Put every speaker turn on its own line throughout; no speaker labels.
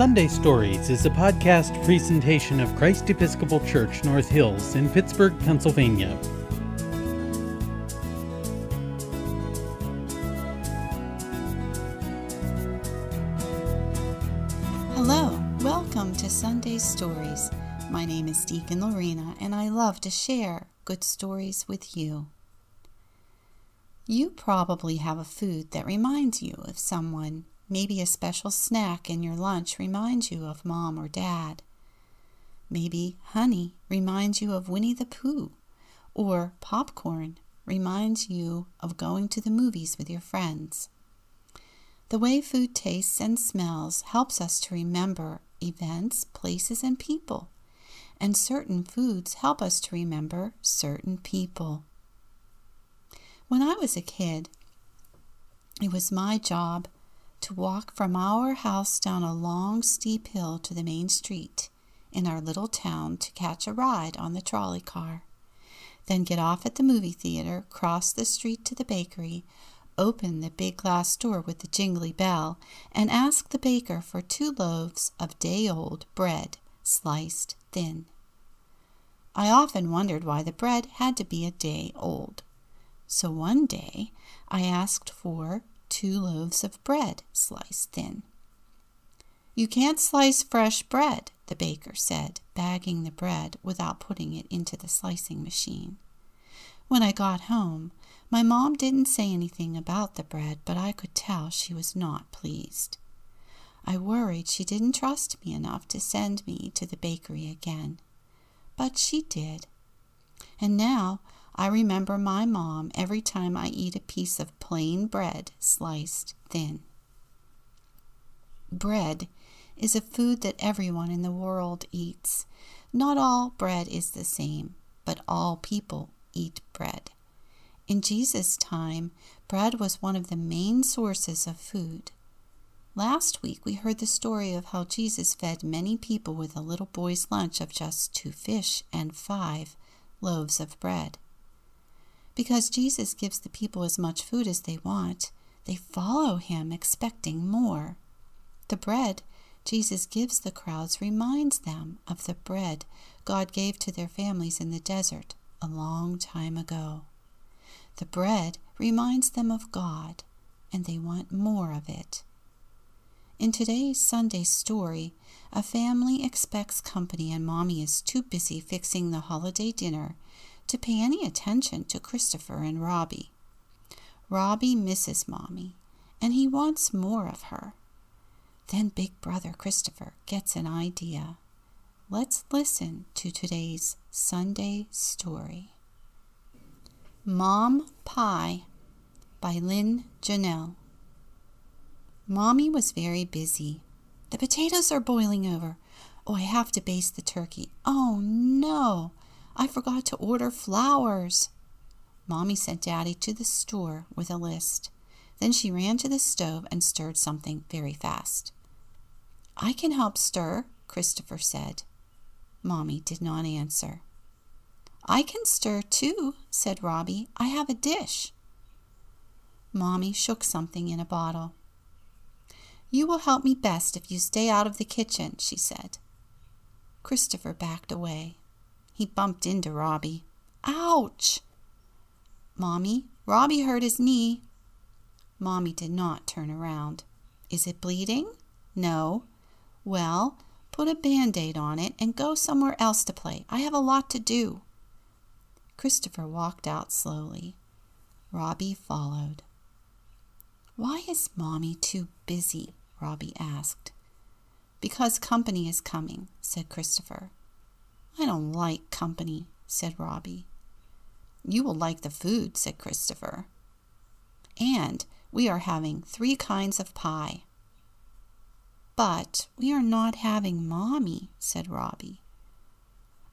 Sunday Stories is a podcast presentation of Christ Episcopal Church North Hills in Pittsburgh, Pennsylvania.
Hello, welcome to Sunday Stories. My name is Deacon Lorena, and I love to share good stories with you. You probably have a food that reminds you of someone Maybe a special snack in your lunch reminds you of mom or dad. Maybe honey reminds you of Winnie the Pooh, or popcorn reminds you of going to the movies with your friends. The way food tastes and smells helps us to remember events, places, and people. And certain foods help us to remember certain people. When I was a kid, it was my job to walk from our house down a long, steep hill to the main street in our little town to catch a ride on the trolley car. Then get off at the movie theater, cross the street to the bakery, open the big glass door with the jingly bell, and ask the baker for two loaves of day old bread, sliced thin. I often wondered why the bread had to be a day old. So one day I asked for two loaves of bread sliced thin. You can't slice fresh bread, the baker said, bagging the bread without putting it into the slicing machine. When I got home, my mom didn't say anything about the bread, but I could tell she was not pleased. I worried she didn't trust me enough to send me to the bakery again. But she did. And now I remember my mom every time I eat a piece of plain bread sliced thin. Bread is a food that everyone in the world eats. Not all bread is the same, but all people eat bread. In Jesus' time, bread was one of the main sources of food. Last week, we heard the story of how Jesus fed many people with a little boy's lunch of just two fish and five loaves of bread. Because Jesus gives the people as much food as they want, they follow him expecting more. The bread Jesus gives the crowds reminds them of the bread God gave to their families in the desert a long time ago. The bread reminds them of God, and they want more of it. In today's Sunday story, a family expects company, and Mommy is too busy fixing the holiday dinner to pay any attention to Christopher and Robbie. Robbie misses Mommy, and he wants more of her. Then Big Brother Christopher gets an idea. Let's listen to today's Sunday story. Mom Pie by Lynne Jonell. Mommy was very busy. The potatoes are boiling over. Oh, I have to baste the turkey. Oh, no. I forgot to order flowers. Mommy sent Daddy to the store with a list. Then she ran to the stove and stirred something very fast. I can help stir, Christopher said. Mommy did not answer. I can stir too, said Robbie. I have a dish. Mommy shook something in a bottle. You will help me best if you stay out of the kitchen, she said. Christopher backed away. He bumped into Robbie. Ouch! Mommy, Robbie hurt his knee. Mommy did not turn around. Is it bleeding? No. Well, put a band aid on it and go somewhere else to play. I have a lot to do. Christopher walked out slowly. Robbie followed. Why is Mommy too busy? Robbie asked. Because company is coming, said Christopher. I don't like company, said Robbie. You will like the food, said Christopher. And we are having three kinds of pie. But we are not having Mommy, said Robbie.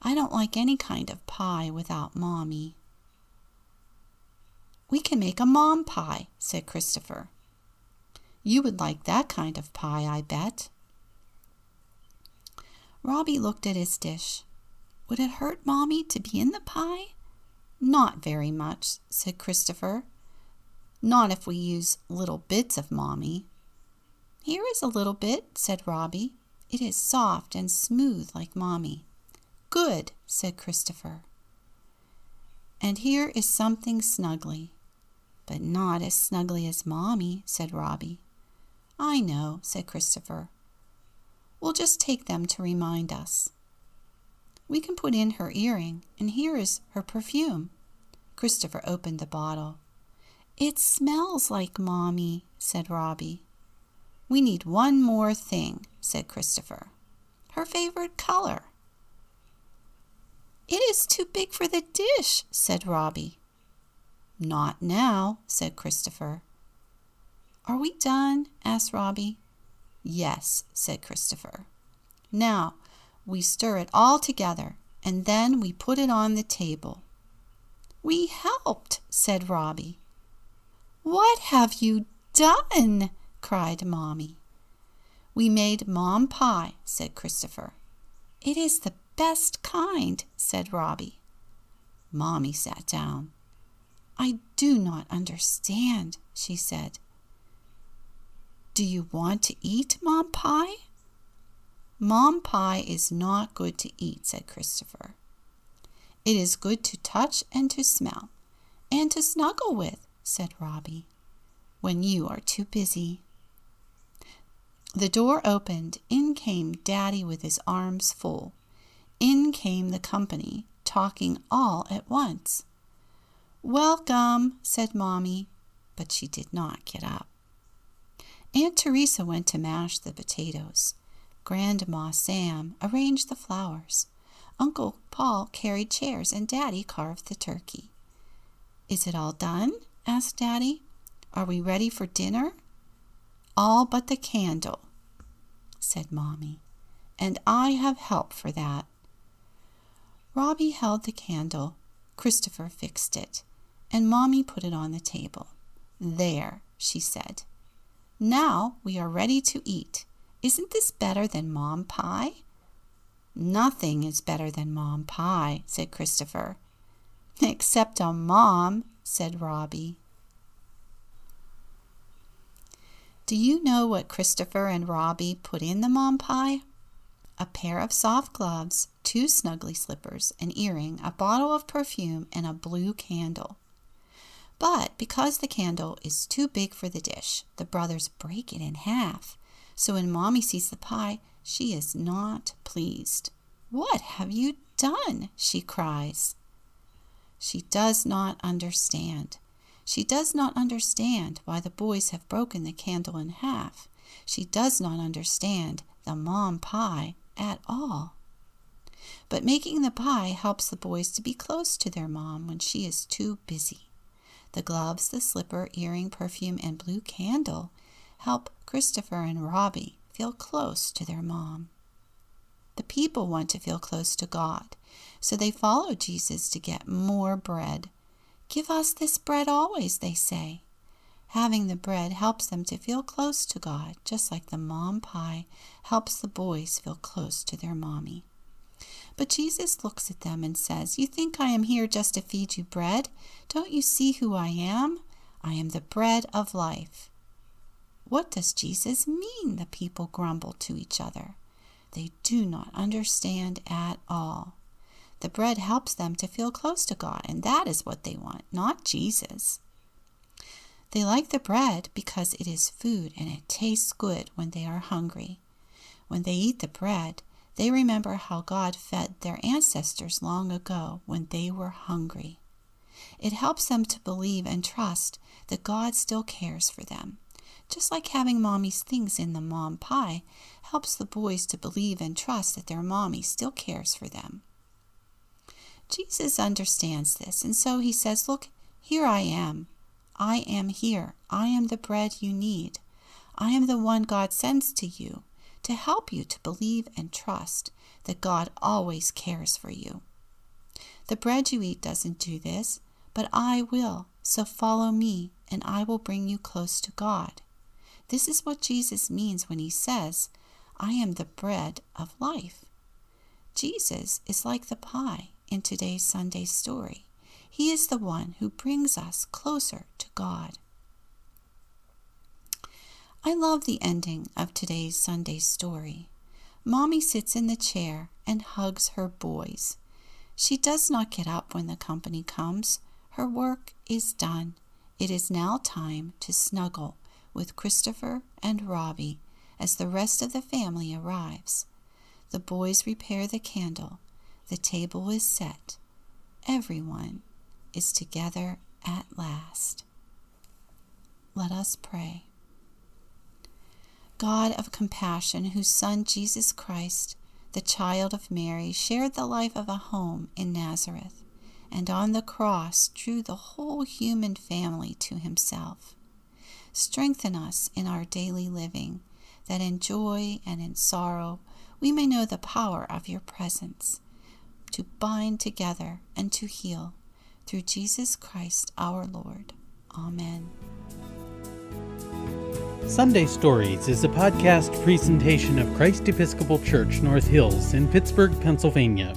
I don't like any kind of pie without Mommy. We can make a mom pie, said Christopher. You would like that kind of pie, I bet. Robbie looked at his dish. Would it hurt Mommy to be in the pie? Not very much, said Christopher. Not if we use little bits of Mommy. Here is a little bit, said Robbie. It is soft and smooth like Mommy. Good, said Christopher. And here is something snuggly. But not as snuggly as Mommy, said Robbie. I know, said Christopher. We'll just take them to remind us. We can put in her earring, and here is her perfume. Christopher opened the bottle. It smells like Mommy, said Robbie. We need one more thing, said Christopher. Her favorite color. It is too big for the dish, said Robbie. Not now, said Christopher. Are we done? asked Robbie. Yes, said Christopher. Now we stir it all together, and then we put it on the table. We helped, said Robbie. What have you done? cried Mommy. We made mom pie, said Christopher. It is the best kind, said Robbie. Mommy sat down. I do not understand, she said. Do you want to eat mom pie? Mom pie is not good to eat, said Christopher. It is good to touch and to smell, and to snuggle with, said Robbie, when you are too busy. The door opened. In came Daddy with his arms full. In came the company, talking all at once. Welcome, said Mommy, but she did not get up. Aunt Teresa went to mash the potatoes. Grandma Sam arranged the flowers. Uncle Paul carried chairs, and Daddy carved the turkey. Is it all done? asked Daddy. Are we ready for dinner? All but the candle, said Mommy, and I have help for that. Robbie held the candle, Christopher fixed it, and Mommy put it on the table. There, she said. Now we are ready to eat. Isn't this better than mom pie? Nothing is better than mom pie, said Christopher. Except a mom, said Robbie. Do you know what Christopher and Robbie put in the mom pie? A pair of soft gloves, two snuggly slippers, an earring, a bottle of perfume, and a blue candle. But because the candle is too big for the dish, the brothers break it in half. So when Mommy sees the pie, she is not pleased. What have you done? she cries. She does not understand. She does not understand why the boys have broken the candle in half. She does not understand the mom pie at all. But making the pie helps the boys to be close to their mom when she is too busy. The gloves, the slipper, earring, perfume, and blue candle help Christopher and Robbie feel close to their mom. The people want to feel close to God, so they follow Jesus to get more bread Give us this bread always, they say. Having the bread helps them to feel close to God, just like the mom pie helps the boys feel close to their mommy. But Jesus looks at them and says, You think I am here just to feed you bread? Don't you see who I am? I am the bread of life. What does Jesus mean? The people grumble to each other. They do not understand at all. The bread helps them to feel close to God, and that is what they want, not Jesus. They like the bread because it is food and it tastes good when they are hungry. When they eat the bread, they remember how God fed their ancestors long ago when they were hungry. It helps them to believe and trust that God still cares for them. Just like having mommy's things in the mom pie helps the boys to believe and trust that their mommy still cares for them. Jesus understands this, and so he says, Look, here I am. I am here. I am the bread you need. I am the one God sends to you to help you to believe and trust that God always cares for you. The bread you eat doesn't do this, but I will. So follow me, and I will bring you close to God. This is what Jesus means when he says, I am the bread of life. Jesus is like the pie in today's Sunday story. He is the one who brings us closer to God. I love the ending of today's Sunday story. Mommy sits in the chair and hugs her boys. She does not get up when the company comes. Her work is done. It is now time to snuggle with Christopher and Robbie as the rest of the family arrives. The boys repair the candle. The table is set. Everyone is together at last. Let us pray. God of compassion, whose Son Jesus Christ, the child of Mary, shared the life of a home in Nazareth, and on the cross drew the whole human family to himself. Strengthen us in our daily living, that in joy and in sorrow we may know the power of your presence, to bind together and to heal, through Jesus Christ our Lord. Amen.
Sunday Stories is a podcast presentation of Christ Episcopal Church North Hills in Pittsburgh, Pennsylvania.